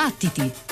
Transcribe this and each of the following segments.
Battiti!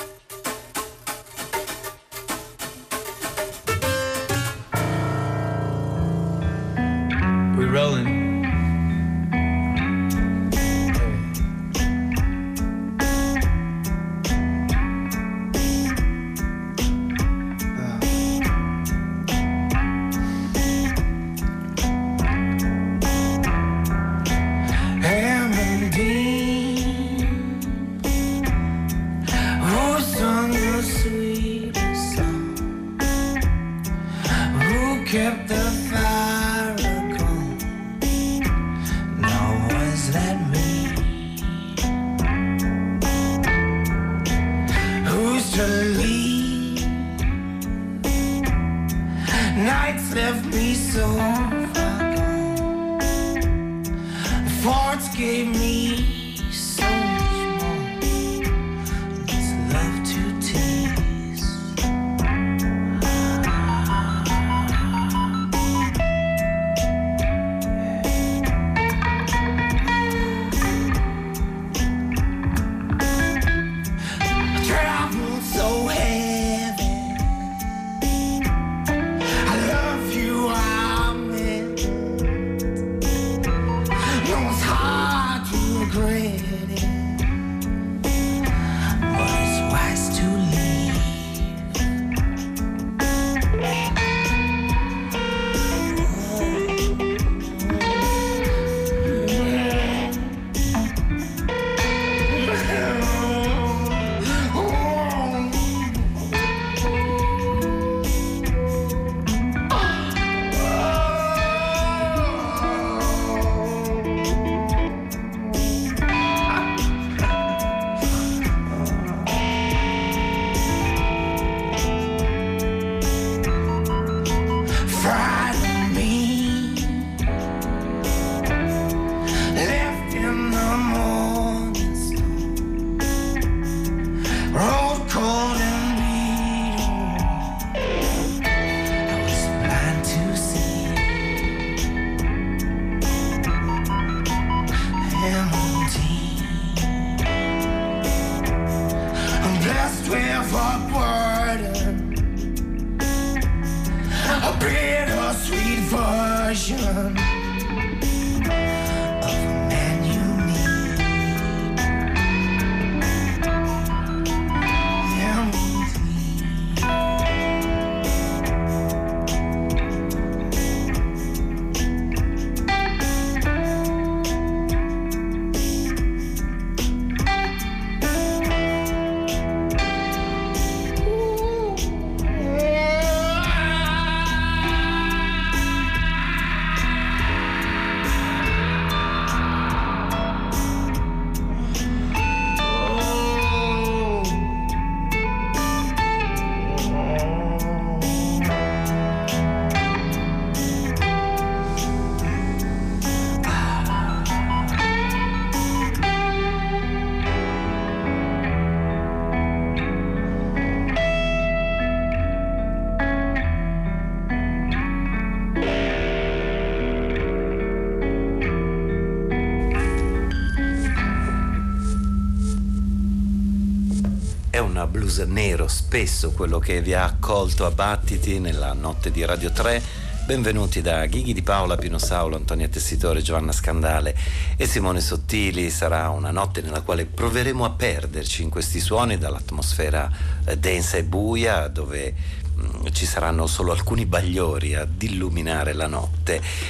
Blues nero, spesso quello che vi ha accolto a battiti nella notte di Radio 3. Benvenuti da Ghighi di Paola, Pino Saulo, Antonia Tessitore, Giovanna Scandale e Simone Sottili. Sarà una notte nella quale proveremo a perderci in questi suoni dall'atmosfera eh, densa e buia dove Mm, ci saranno solo alcuni bagliori ad illuminare la notte.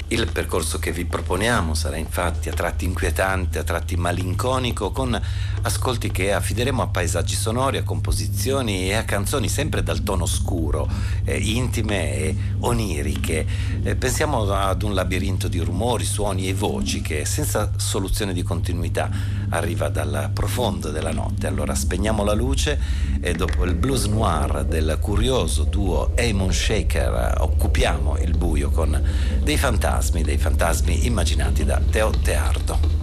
Il percorso che vi proponiamo sarà infatti a tratti inquietante, a tratti malinconico, con ascolti che affideremo a paesaggi sonori, a composizioni e a canzoni sempre dal tono scuro, eh, intime e oniriche. Eh, pensiamo ad un labirinto di rumori, suoni e voci che senza soluzione di continuità arriva dal profondo della notte. Allora spegniamo la luce e dopo il blues noir del curioso duo Amon Shaker occupiamo il buio con dei fantasmi, dei fantasmi immaginati da Teo Teardo.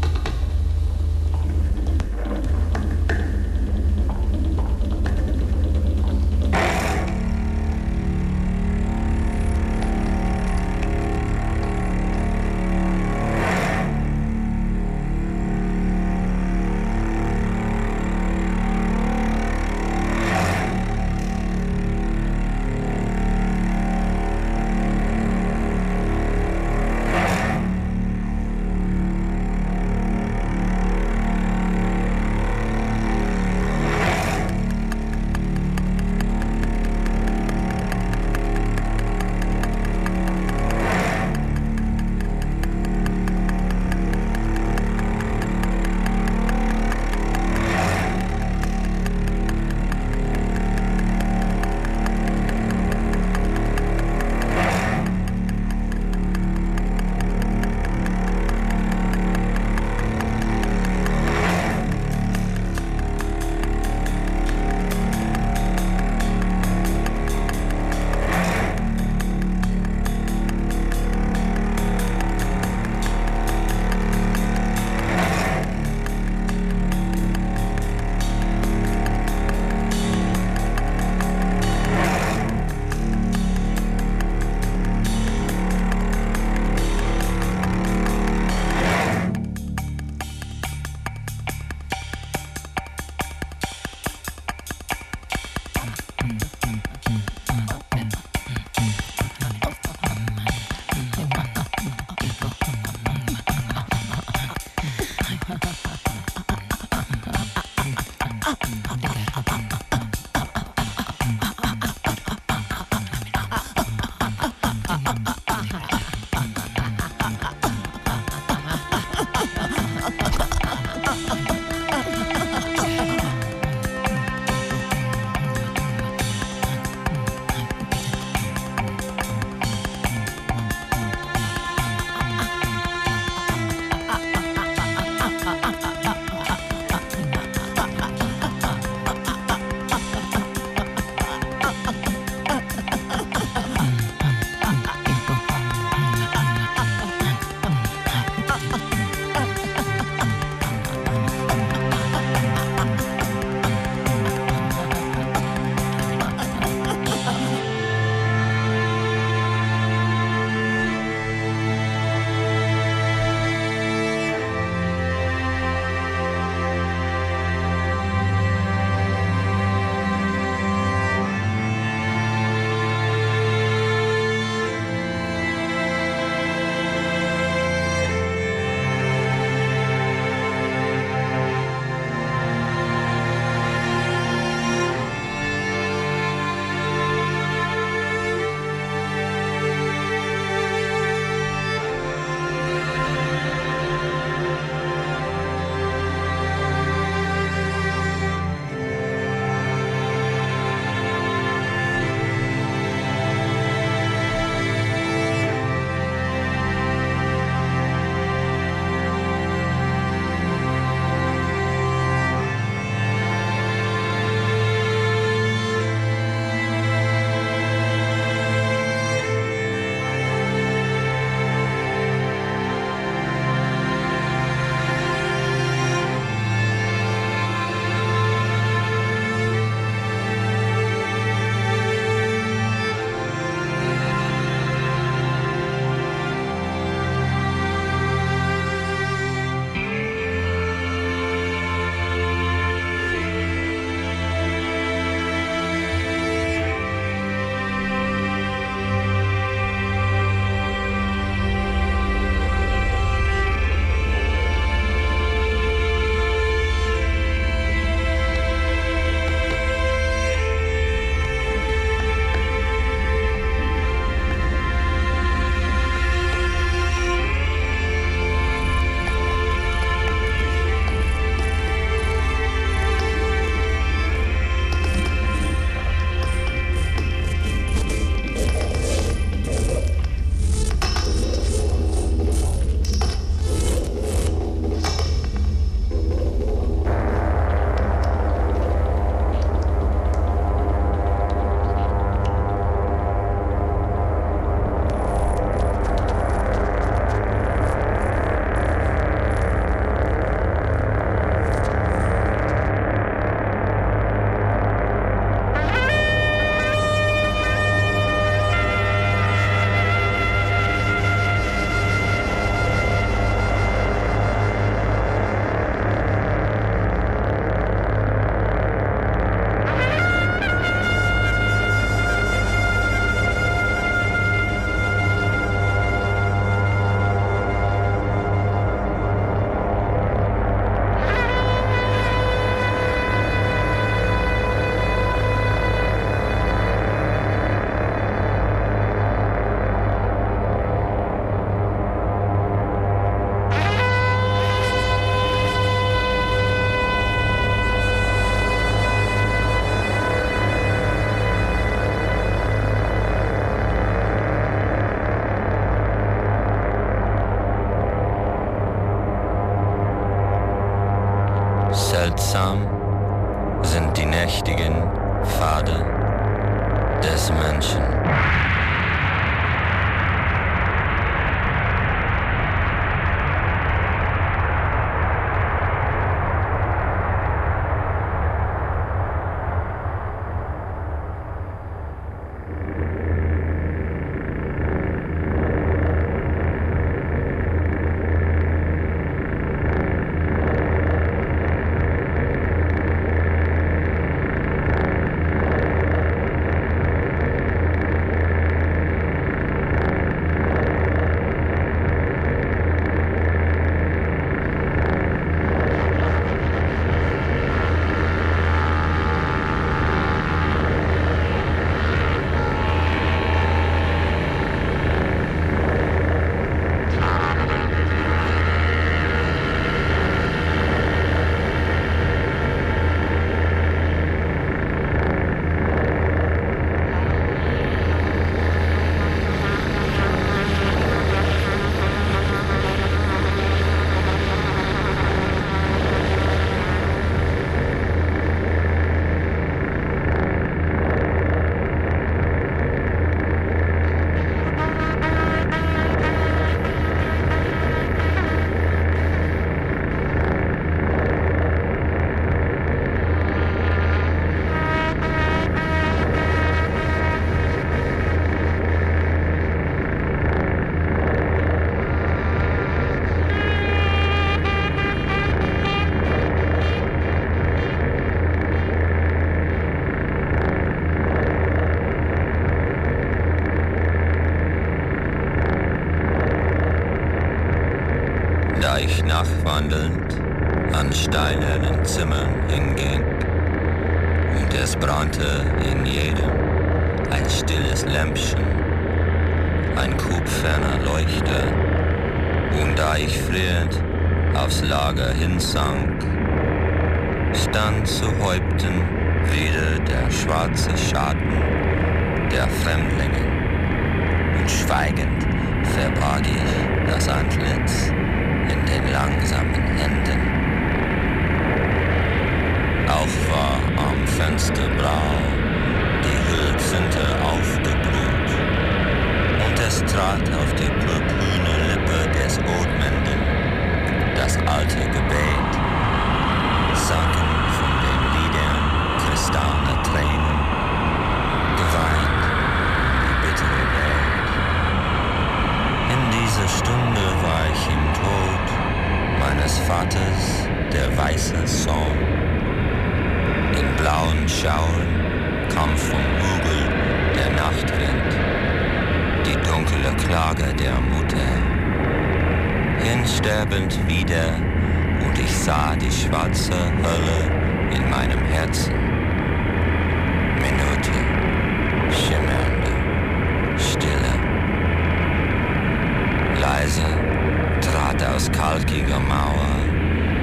Mauer,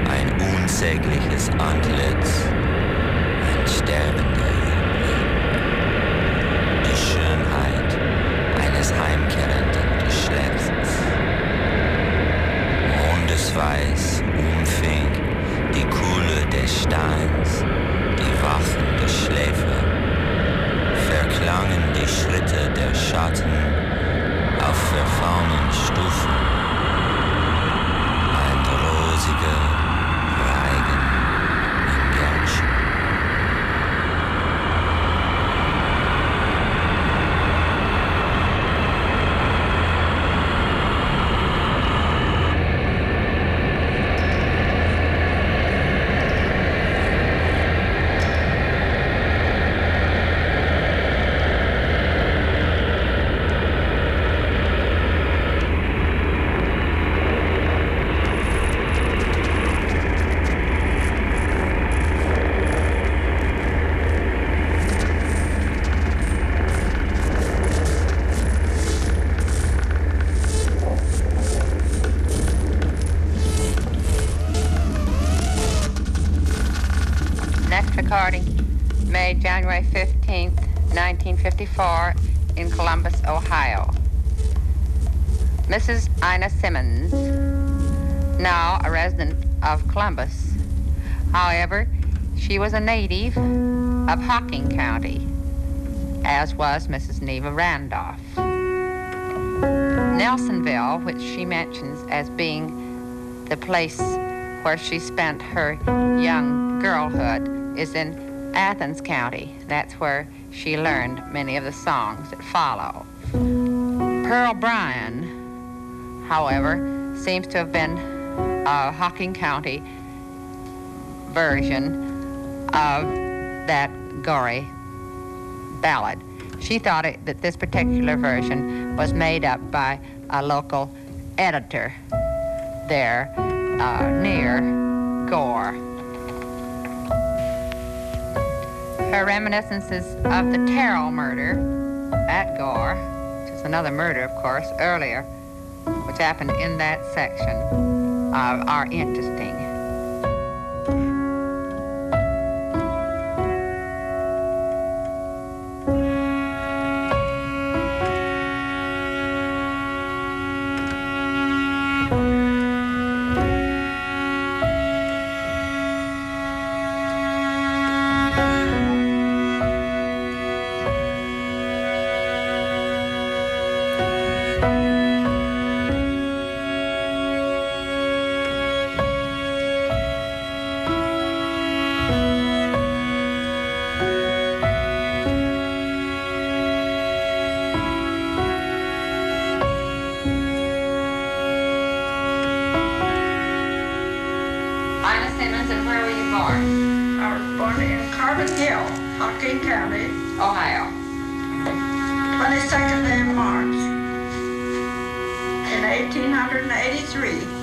ein unsägliches Antlitz, ein sterbender Jüngling, die Schönheit eines heimkehrenden Geschlechts. Mondesweiß umfing die Kuhle des Steins, die Wachen der Schläfer, verklangen die Schritte der Schatten auf verfallenen Stufen. Yeah. Columbus, Ohio. Mrs. Ina Simmons, now a resident of Columbus. However, she was a native of Hocking County, as was Mrs. Neva Randolph. Nelsonville, which she mentions as being the place where she spent her young girlhood, is in Athens County. That's where she learned many of the songs that follow. Pearl Bryan, however, seems to have been a Hocking County version of that gory ballad. She thought it, that this particular version was made up by a local editor there uh, near Gore. Her reminiscences of the Terrell murder at Gore, which is another murder, of course, earlier, which happened in that section, uh, are interesting. County, Ohio. On the second day in March in 1883.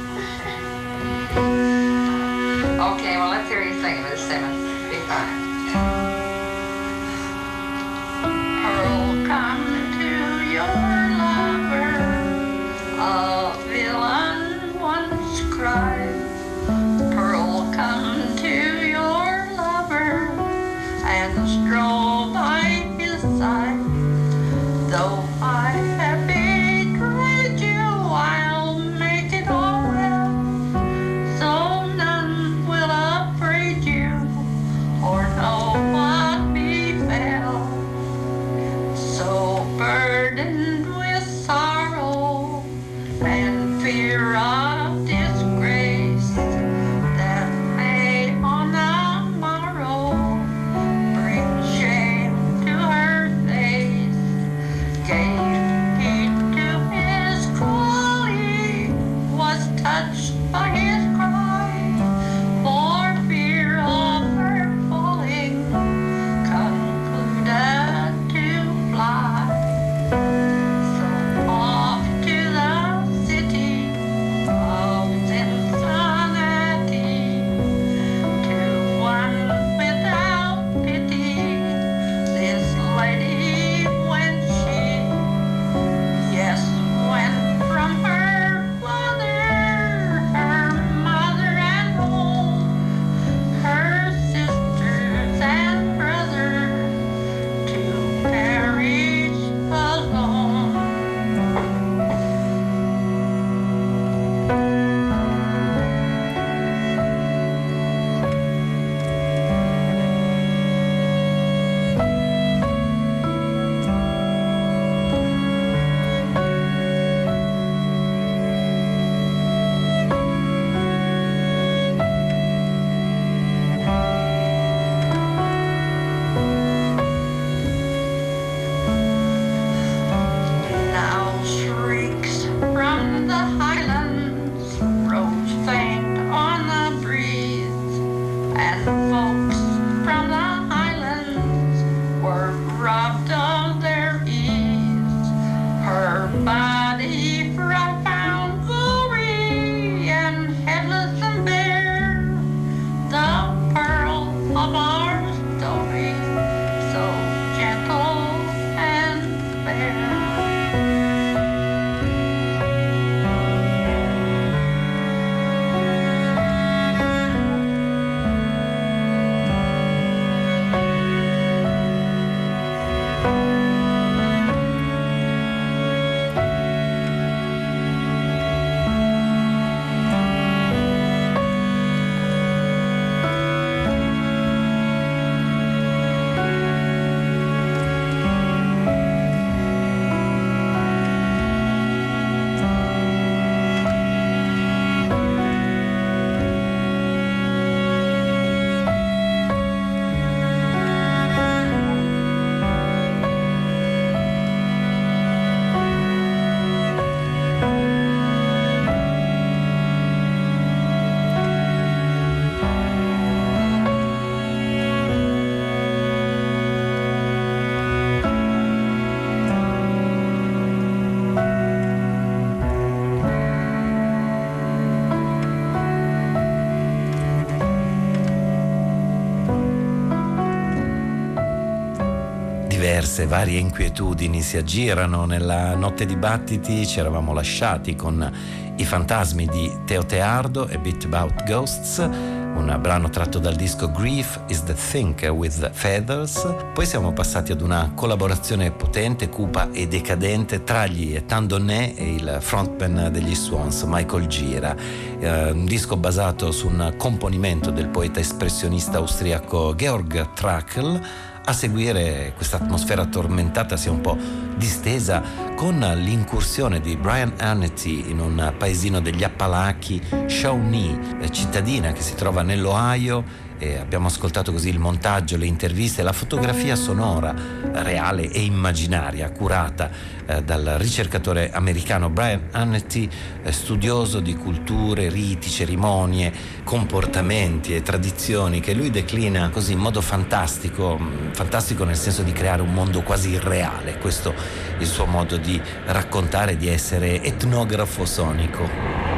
Diverse, varie inquietudini si aggirano. Nella notte di battiti ci eravamo lasciati con i fantasmi di Teo Teardo e Bit About Ghosts, un brano tratto dal disco Grief is the Thinker with Feathers. Poi siamo passati ad una collaborazione potente, cupa e decadente tra gli Tandonné e il frontman degli Swans, Michael Gira. Eh, un disco basato su un componimento del poeta espressionista austriaco Georg Trakl a seguire questa atmosfera tormentata si è un po' distesa con l'incursione di Brian Hannity in un paesino degli Appalachi, Shawnee, cittadina che si trova nell'Ohio e abbiamo ascoltato così il montaggio, le interviste, la fotografia sonora reale e immaginaria curata eh, dal ricercatore americano Brian Hannity, eh, studioso di culture, riti, cerimonie, comportamenti e tradizioni che lui declina così in modo fantastico, mm, fantastico nel senso di creare un mondo quasi irreale, questo è il suo modo di raccontare, di essere etnografo sonico.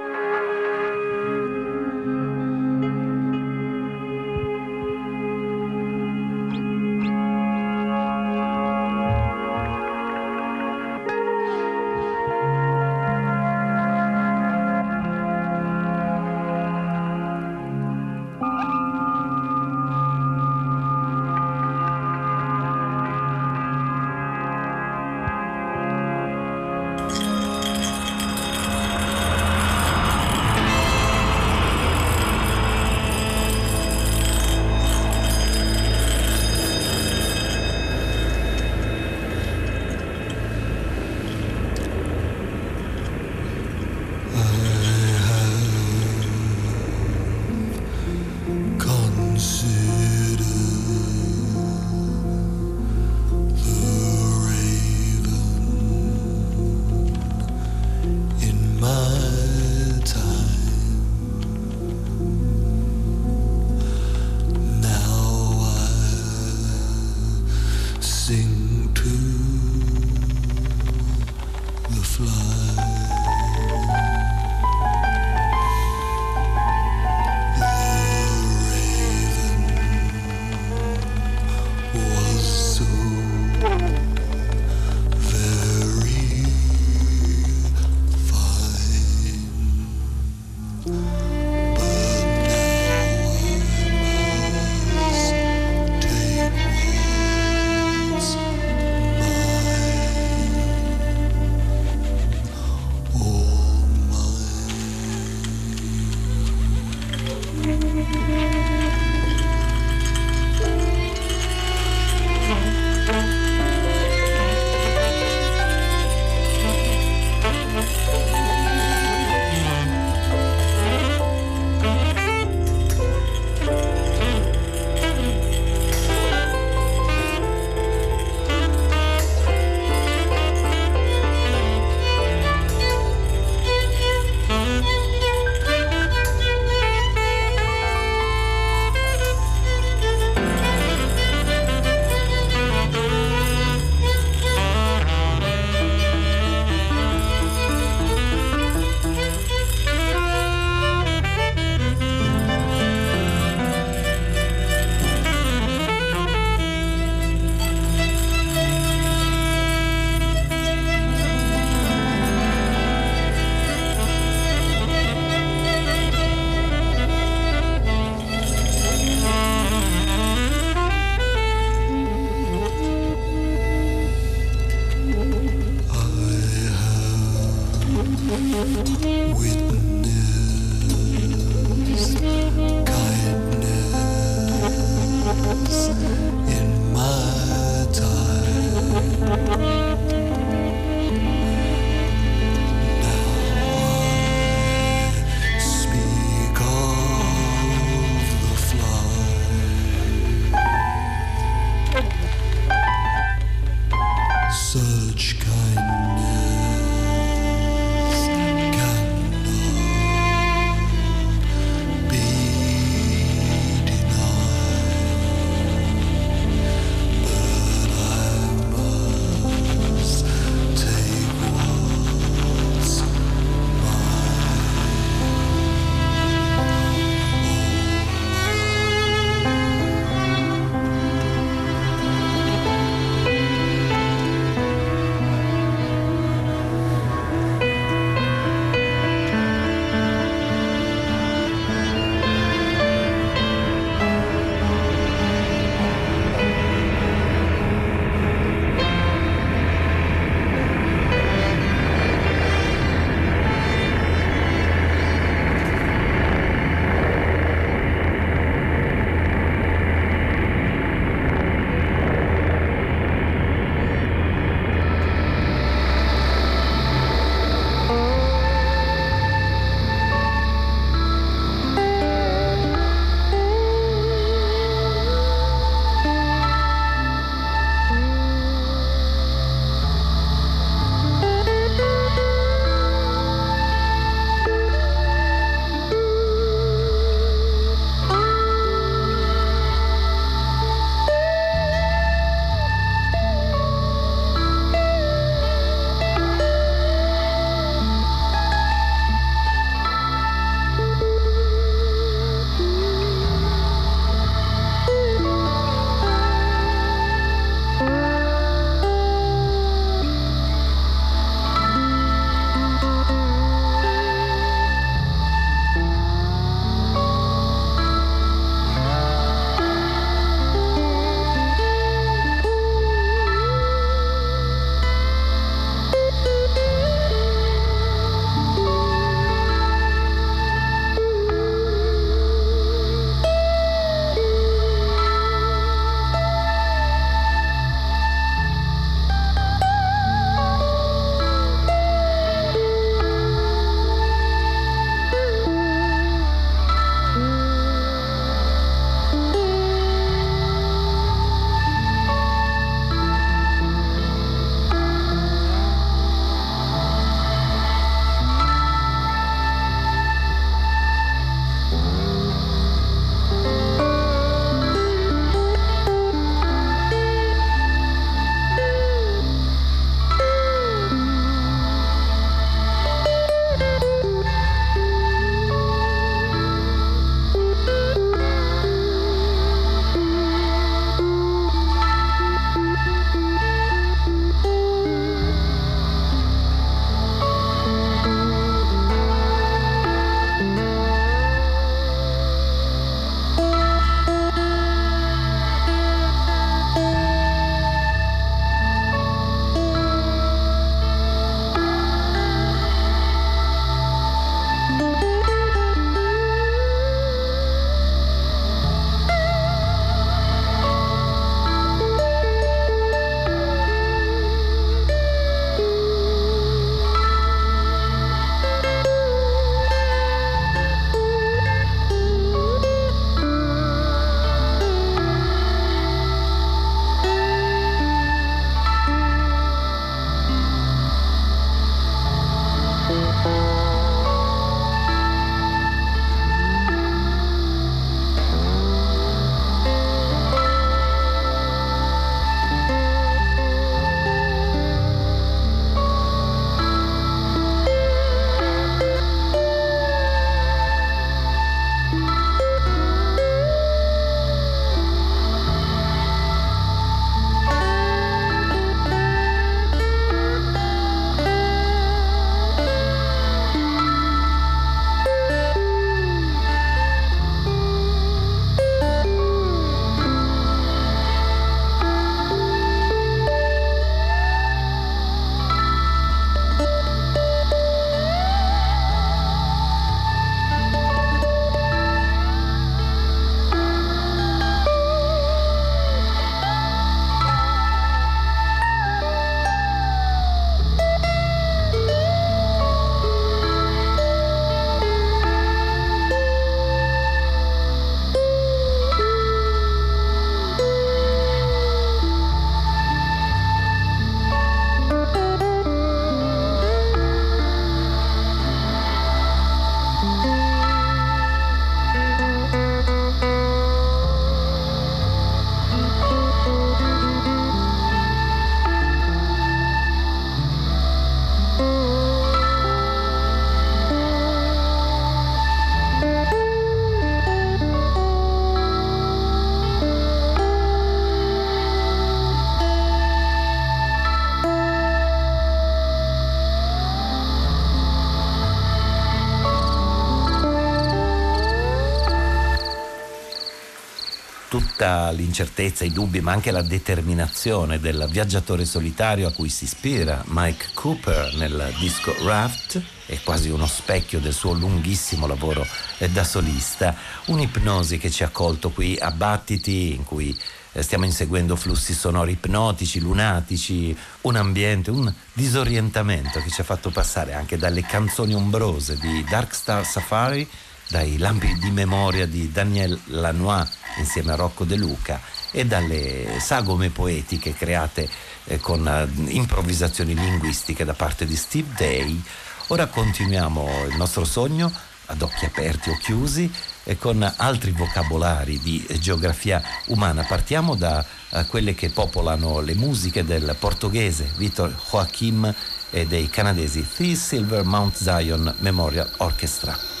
Tutta l'incertezza, i dubbi, ma anche la determinazione del viaggiatore solitario a cui si ispira Mike Cooper nel disco Raft, è quasi uno specchio del suo lunghissimo lavoro da solista, un'ipnosi che ci ha accolto qui a Battiti in cui eh, stiamo inseguendo flussi sonori ipnotici, lunatici, un ambiente, un disorientamento che ci ha fatto passare anche dalle canzoni ombrose di Dark Star Safari dai lampi di memoria di Daniel Lanois insieme a Rocco De Luca e dalle sagome poetiche create eh, con eh, improvvisazioni linguistiche da parte di Steve Day. Ora continuiamo il nostro sogno ad occhi aperti o chiusi e con altri vocabolari di geografia umana. Partiamo da quelle che popolano le musiche del portoghese Vitor Joachim e dei canadesi The Silver Mount Zion Memorial Orchestra.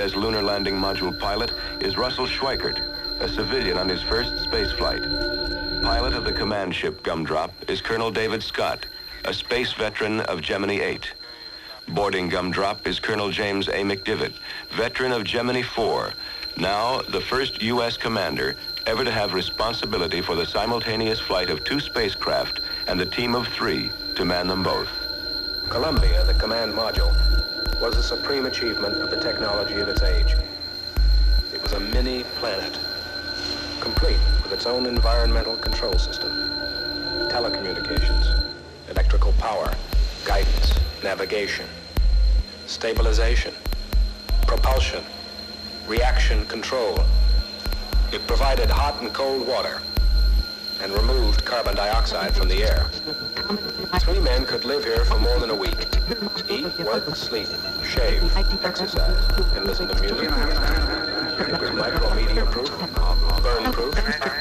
As lunar landing module pilot is Russell Schweikert, a civilian on his first space flight. Pilot of the command ship Gumdrop is Colonel David Scott, a space veteran of Gemini 8. Boarding Gumdrop is Colonel James A. McDivitt, veteran of Gemini 4, now the first U.S. commander ever to have responsibility for the simultaneous flight of two spacecraft and the team of three to man them both. Columbia, the command module, was a supreme achievement of the technology of its age. It was a mini planet, complete with its own environmental control system, telecommunications, electrical power, guidance, navigation, stabilization, propulsion, reaction control. It provided hot and cold water and removed carbon dioxide from the air. Three men could live here for more than a week. Eat, work, sleep, shave, exercise, and listen to music. It was micromedia proof, burn proof,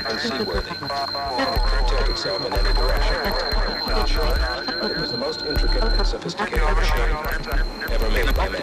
and seaworthy. It could tilt itself in any direction. In short, it was the most intricate and sophisticated machine ever made by man.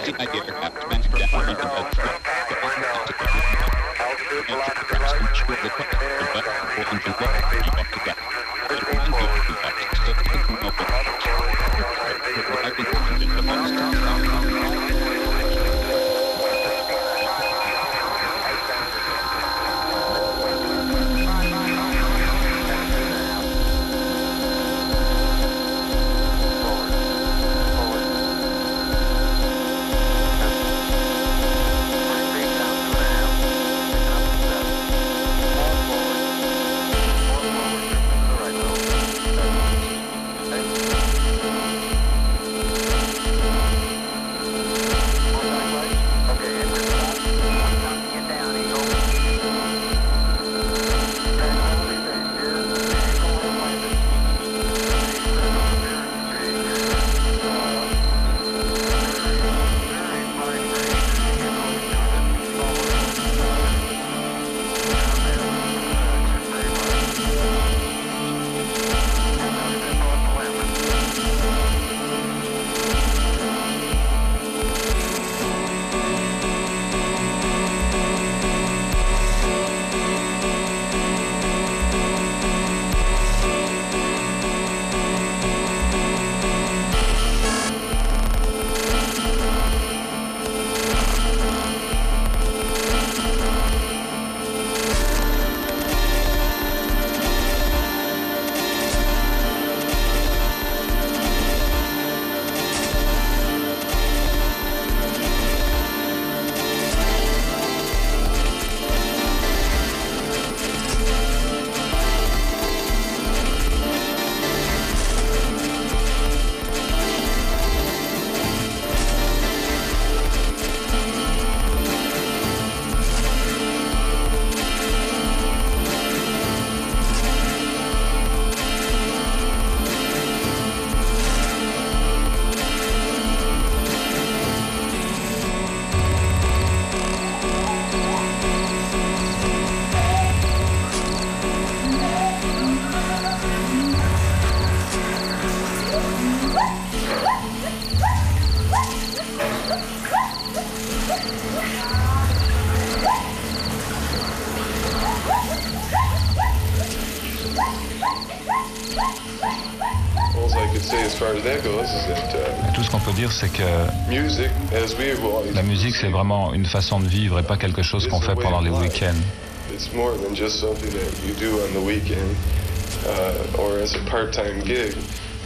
C'est vraiment une façon de vivre et pas quelque chose qu'on fait pendant les week-ends.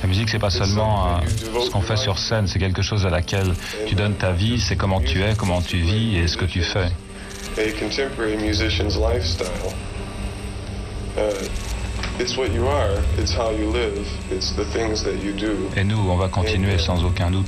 La musique, c'est pas seulement ce qu'on fait sur scène, c'est quelque chose à laquelle tu donnes ta vie, c'est comment tu es, comment tu vis et ce que tu fais. Et nous, on va continuer sans aucun doute.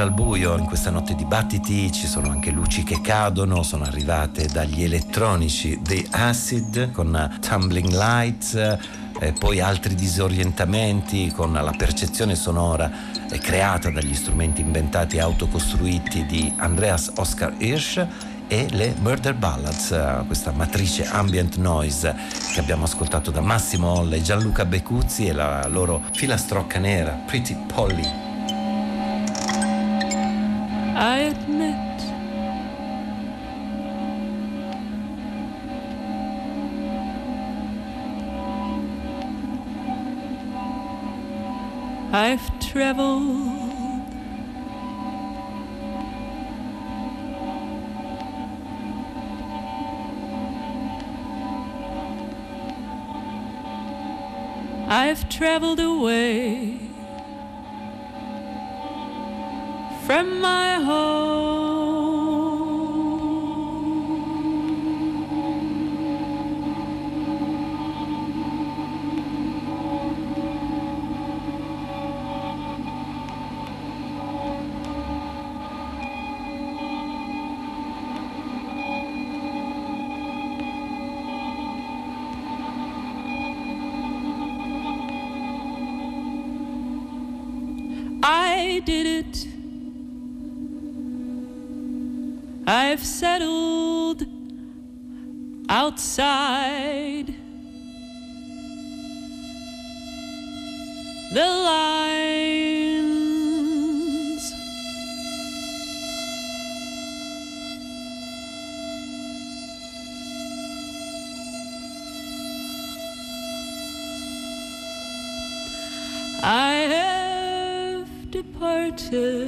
Oltre al buio, in questa notte di battiti ci sono anche luci che cadono, sono arrivate dagli elettronici The Acid con Tumbling Lights, e poi altri disorientamenti con la percezione sonora creata dagli strumenti inventati e autocostruiti di Andreas Oscar Hirsch e le Murder Ballads, questa matrice ambient noise che abbiamo ascoltato da Massimo Olle e Gianluca Becuzzi e la loro filastrocca nera, Pretty Polly. I've traveled I've traveled away from my home. Did it I've settled outside the lines. to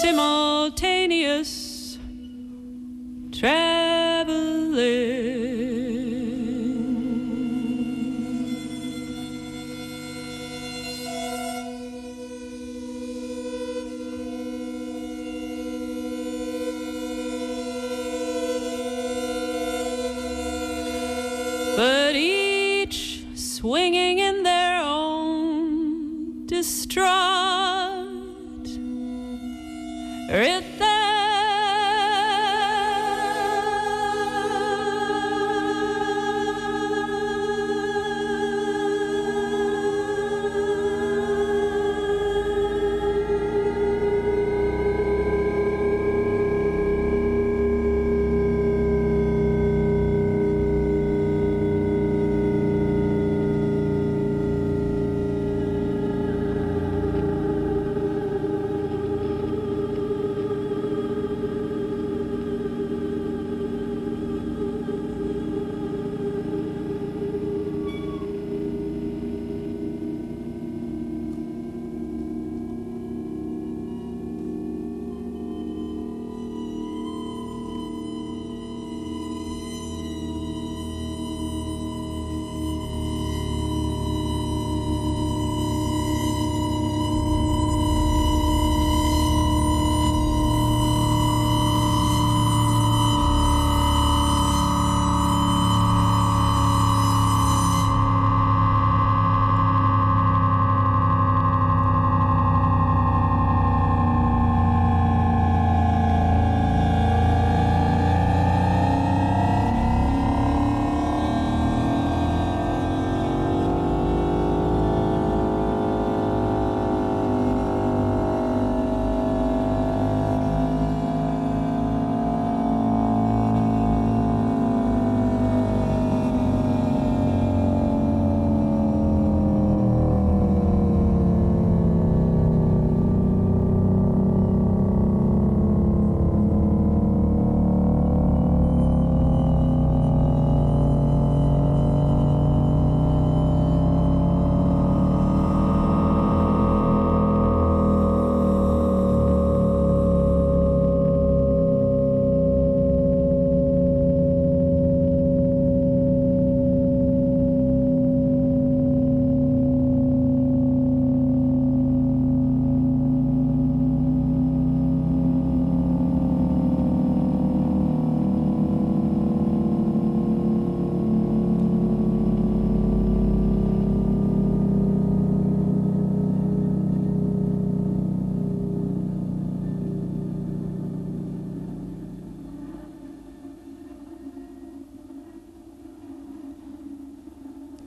simultaneous tragedy.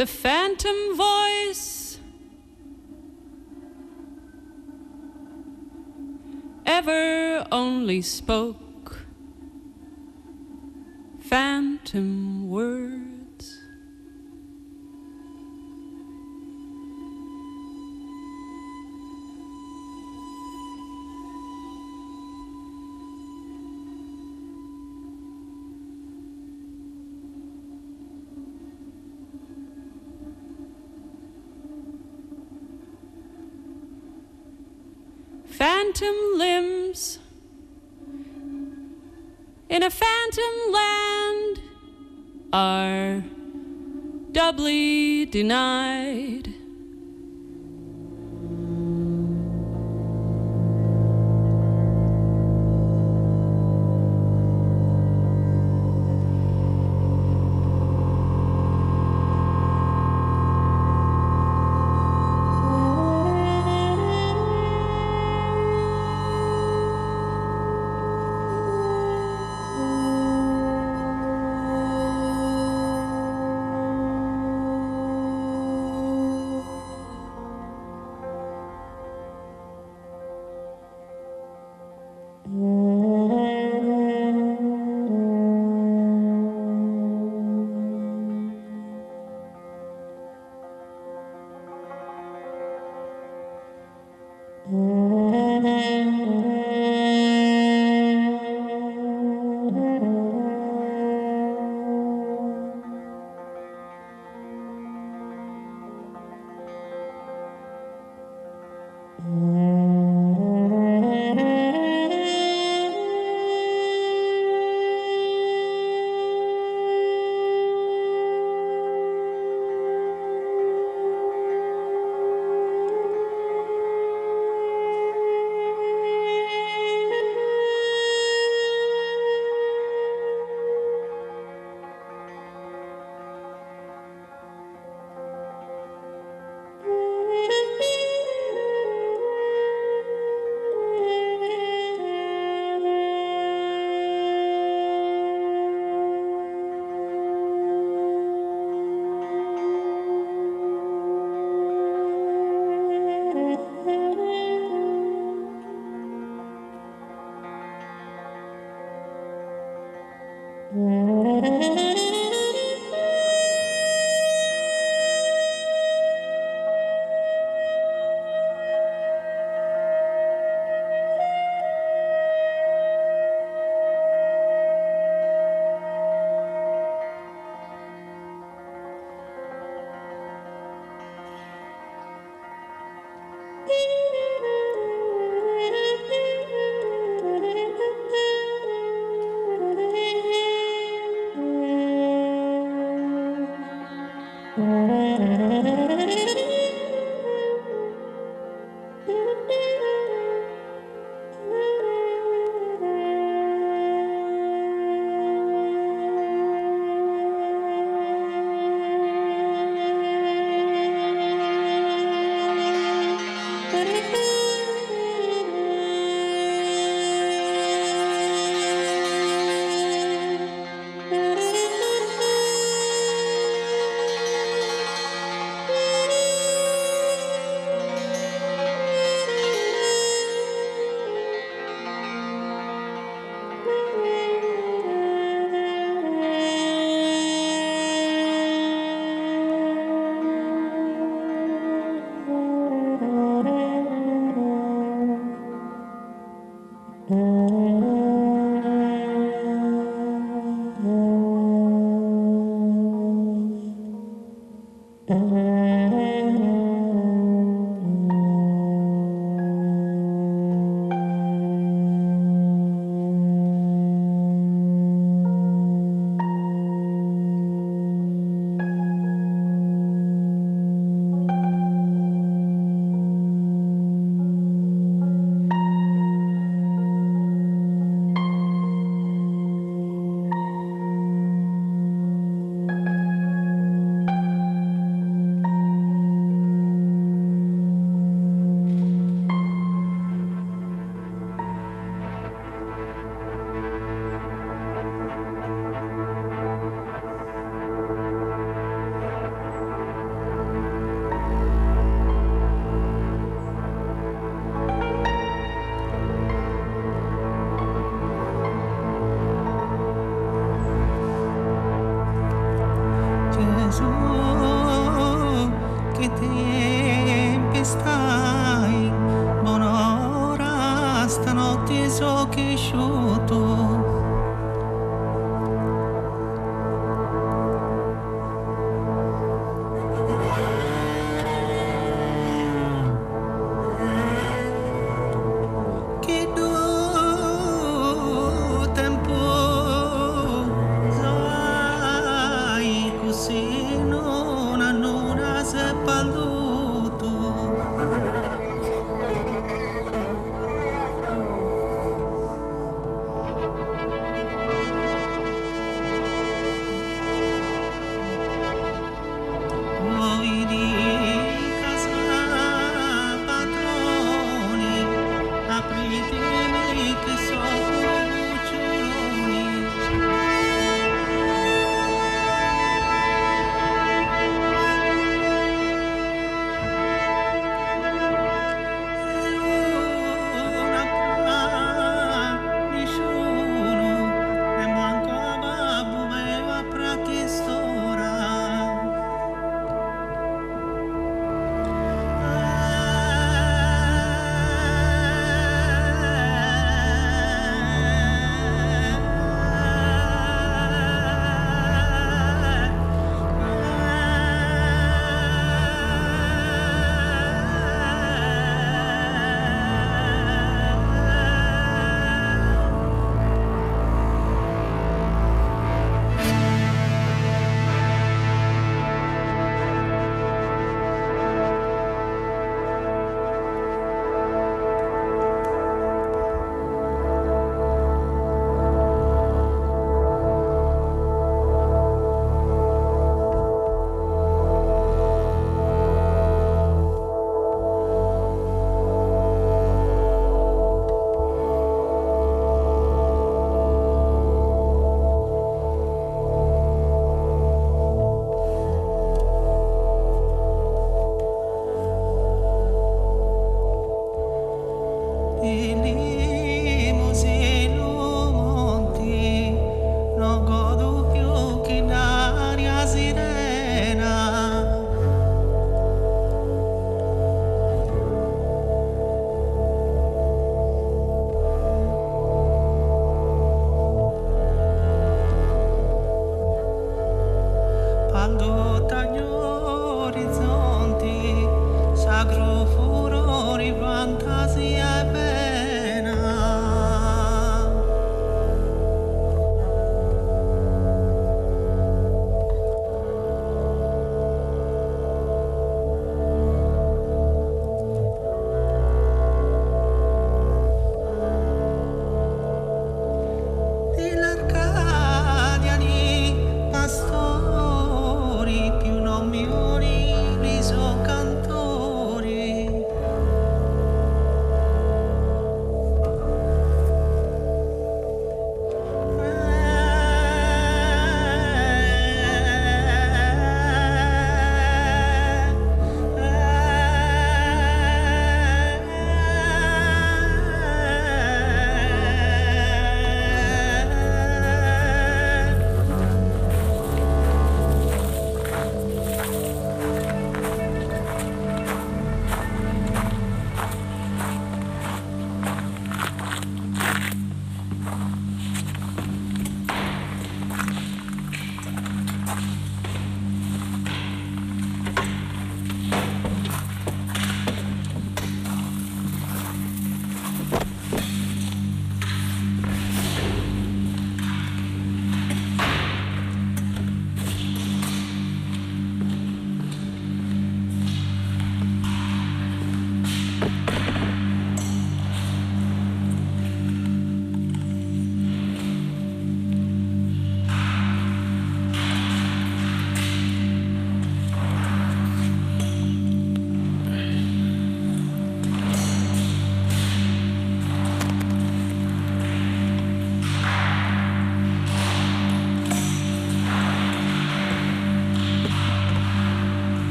The phantom voice ever only spoke phantom words. Phantom limbs in a phantom land are doubly denied.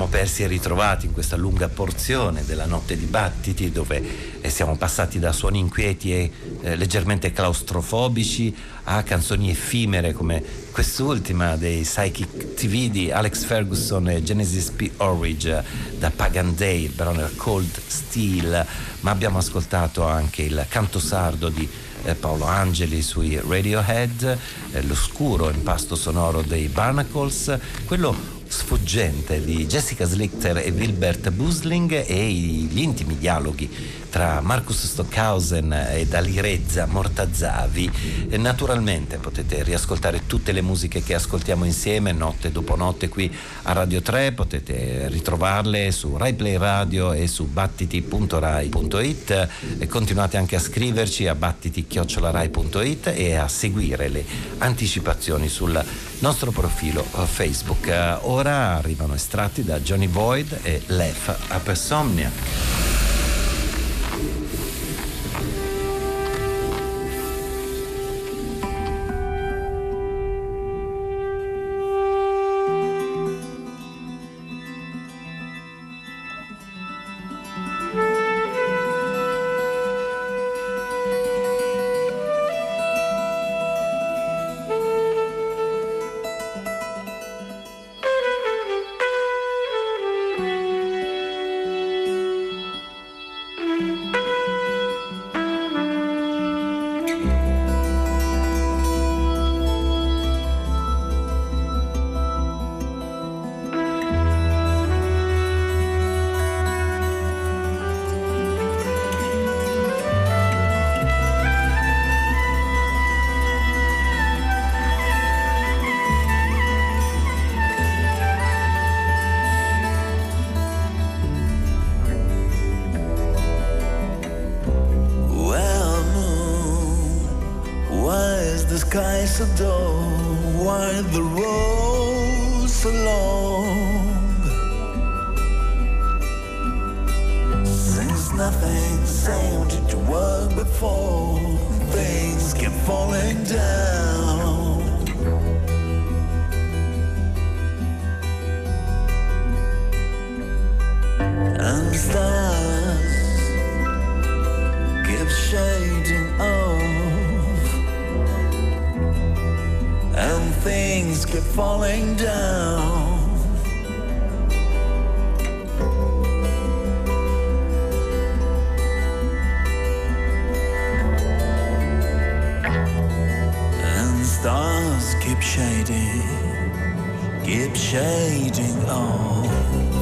Siamo persi e ritrovati in questa lunga porzione della notte di battiti dove eh, siamo passati da suoni inquieti e eh, leggermente claustrofobici a canzoni effimere come quest'ultima dei Psychic TV di Alex Ferguson e Genesis P. Orridge da Pagan Day, il brano Cold Steel, ma abbiamo ascoltato anche il canto sardo di eh, Paolo Angeli sui Radiohead, eh, l'oscuro impasto sonoro dei Barnacles, quello sfuggente di Jessica Slichter e Wilbert Busling e gli intimi dialoghi tra Marcus Stockhausen e Dalirezza Mortazzavi. Naturalmente potete riascoltare tutte le musiche che ascoltiamo insieme notte dopo notte qui a Radio 3, potete ritrovarle su Rai Play Radio e su battiti.rai.it e continuate anche a scriverci a battiti.rai.it e a seguire le anticipazioni sul nostro profilo Facebook. Ora arrivano estratti da Johnny Boyd e Lef Apersomnia. things keep falling down. And stars keep shading, keep shading on.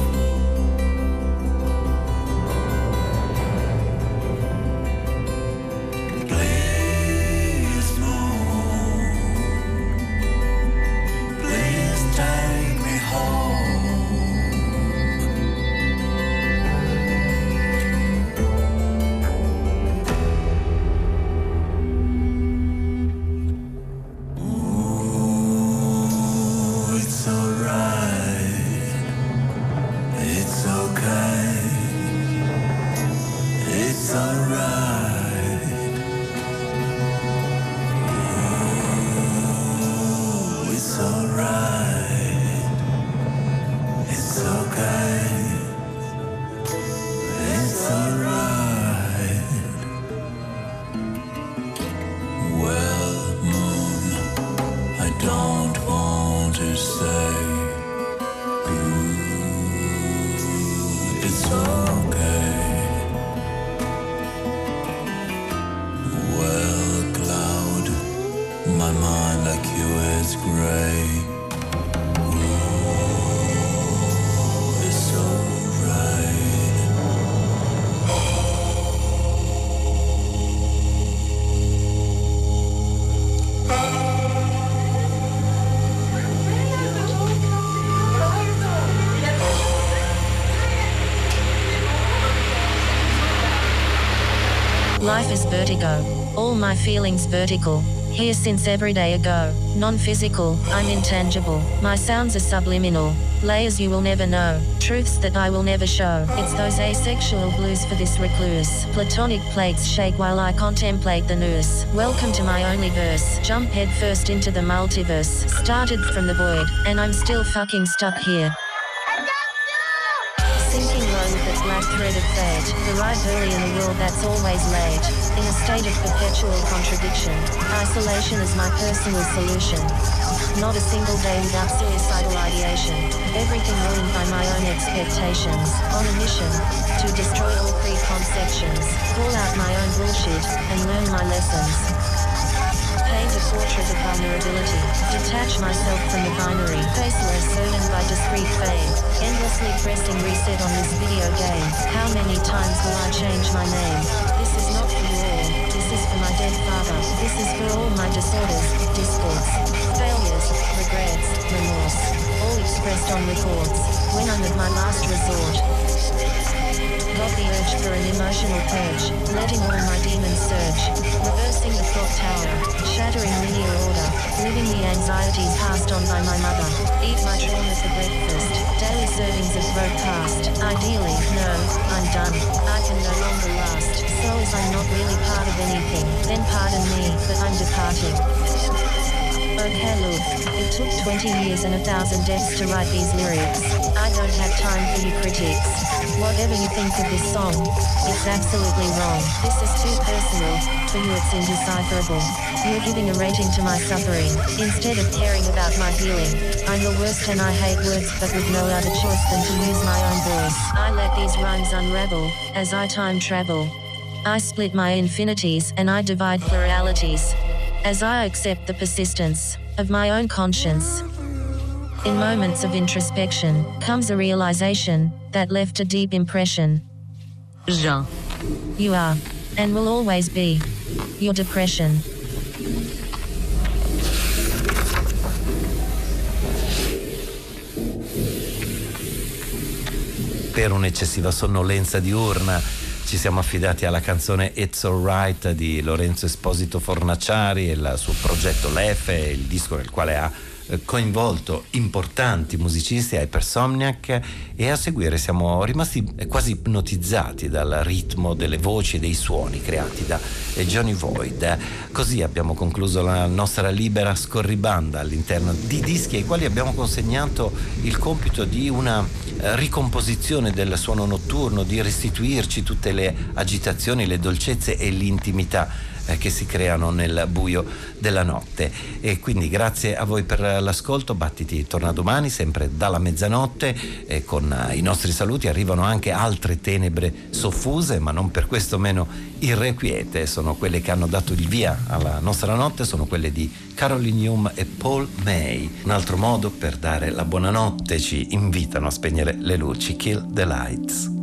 Vertigo. All my feelings vertical. Here since every day ago. Non physical, I'm intangible. My sounds are subliminal. Layers you will never know. Truths that I will never show. It's those asexual blues for this recluse. Platonic plates shake while I contemplate the noose. Welcome to my only verse. Jump head first into the multiverse. Started from the void, and I'm still fucking stuck here. Arrive early in a world that's always late. In a state of perpetual contradiction. Isolation is my personal solution. Not a single day without suicidal ideation. Everything ruined by my own expectations. On a mission to destroy all preconceptions. Call out my own bullshit and learn my lessons paint a portrait of vulnerability, detach myself from the binary, faceless certain by discrete endlessly on this video game. How many times will I change my name? This is not for you all, this is for my dead father, this is for all my disorders, discords, failures, regrets, remorse, all expressed on records, when I'm at my last resort. Got the urge for an emotional purge, letting all my demons surge, reversing clock tower, shattering linear order, living the anxieties passed on by my mother, eat my trauma for breakfast, daily servings of broke past, ideally, no, I'm done, I can no longer last, so as I'm not really part of anything, then pardon me, but I'm departing. Okay look, it took 20 years and a thousand deaths to write these lyrics. I don't have time for you critics. Whatever you think of this song, it's absolutely wrong. This is too personal. For you it's indecipherable. You're giving a rating to my suffering, instead of caring about my healing. I'm the worst and I hate words but with no other choice than to use my own voice. I let these rhymes unravel, as I time travel. I split my infinities and I divide pluralities as I accept the persistence of my own conscience. In moments of introspection comes a realization that left a deep impression. Jean. You are, and will always be, your depression. Per un'eccessiva sonnolenza diurna ci siamo affidati alla canzone It's Alright di Lorenzo Esposito Fornaciari e il suo progetto Lefe, il disco nel quale ha coinvolto importanti musicisti, Hypersomniac e a seguire siamo rimasti quasi ipnotizzati dal ritmo delle voci e dei suoni creati da eh, Johnny Void. Così abbiamo concluso la nostra libera scorribanda all'interno di dischi ai quali abbiamo consegnato il compito di una eh, ricomposizione del suono notturno, di restituirci tutte le agitazioni, le dolcezze e l'intimità eh, che si creano nel buio della notte. E quindi grazie a voi per l'ascolto, Battiti torna domani sempre dalla mezzanotte e con eh, i nostri saluti arrivano anche altre tenebre soffuse, ma non per questo meno irrequiete, sono quelle che hanno dato il via alla nostra notte, sono quelle di Caroline Hume e Paul May. Un altro modo per dare la buonanotte ci invitano a spegnere le luci, Kill the Lights.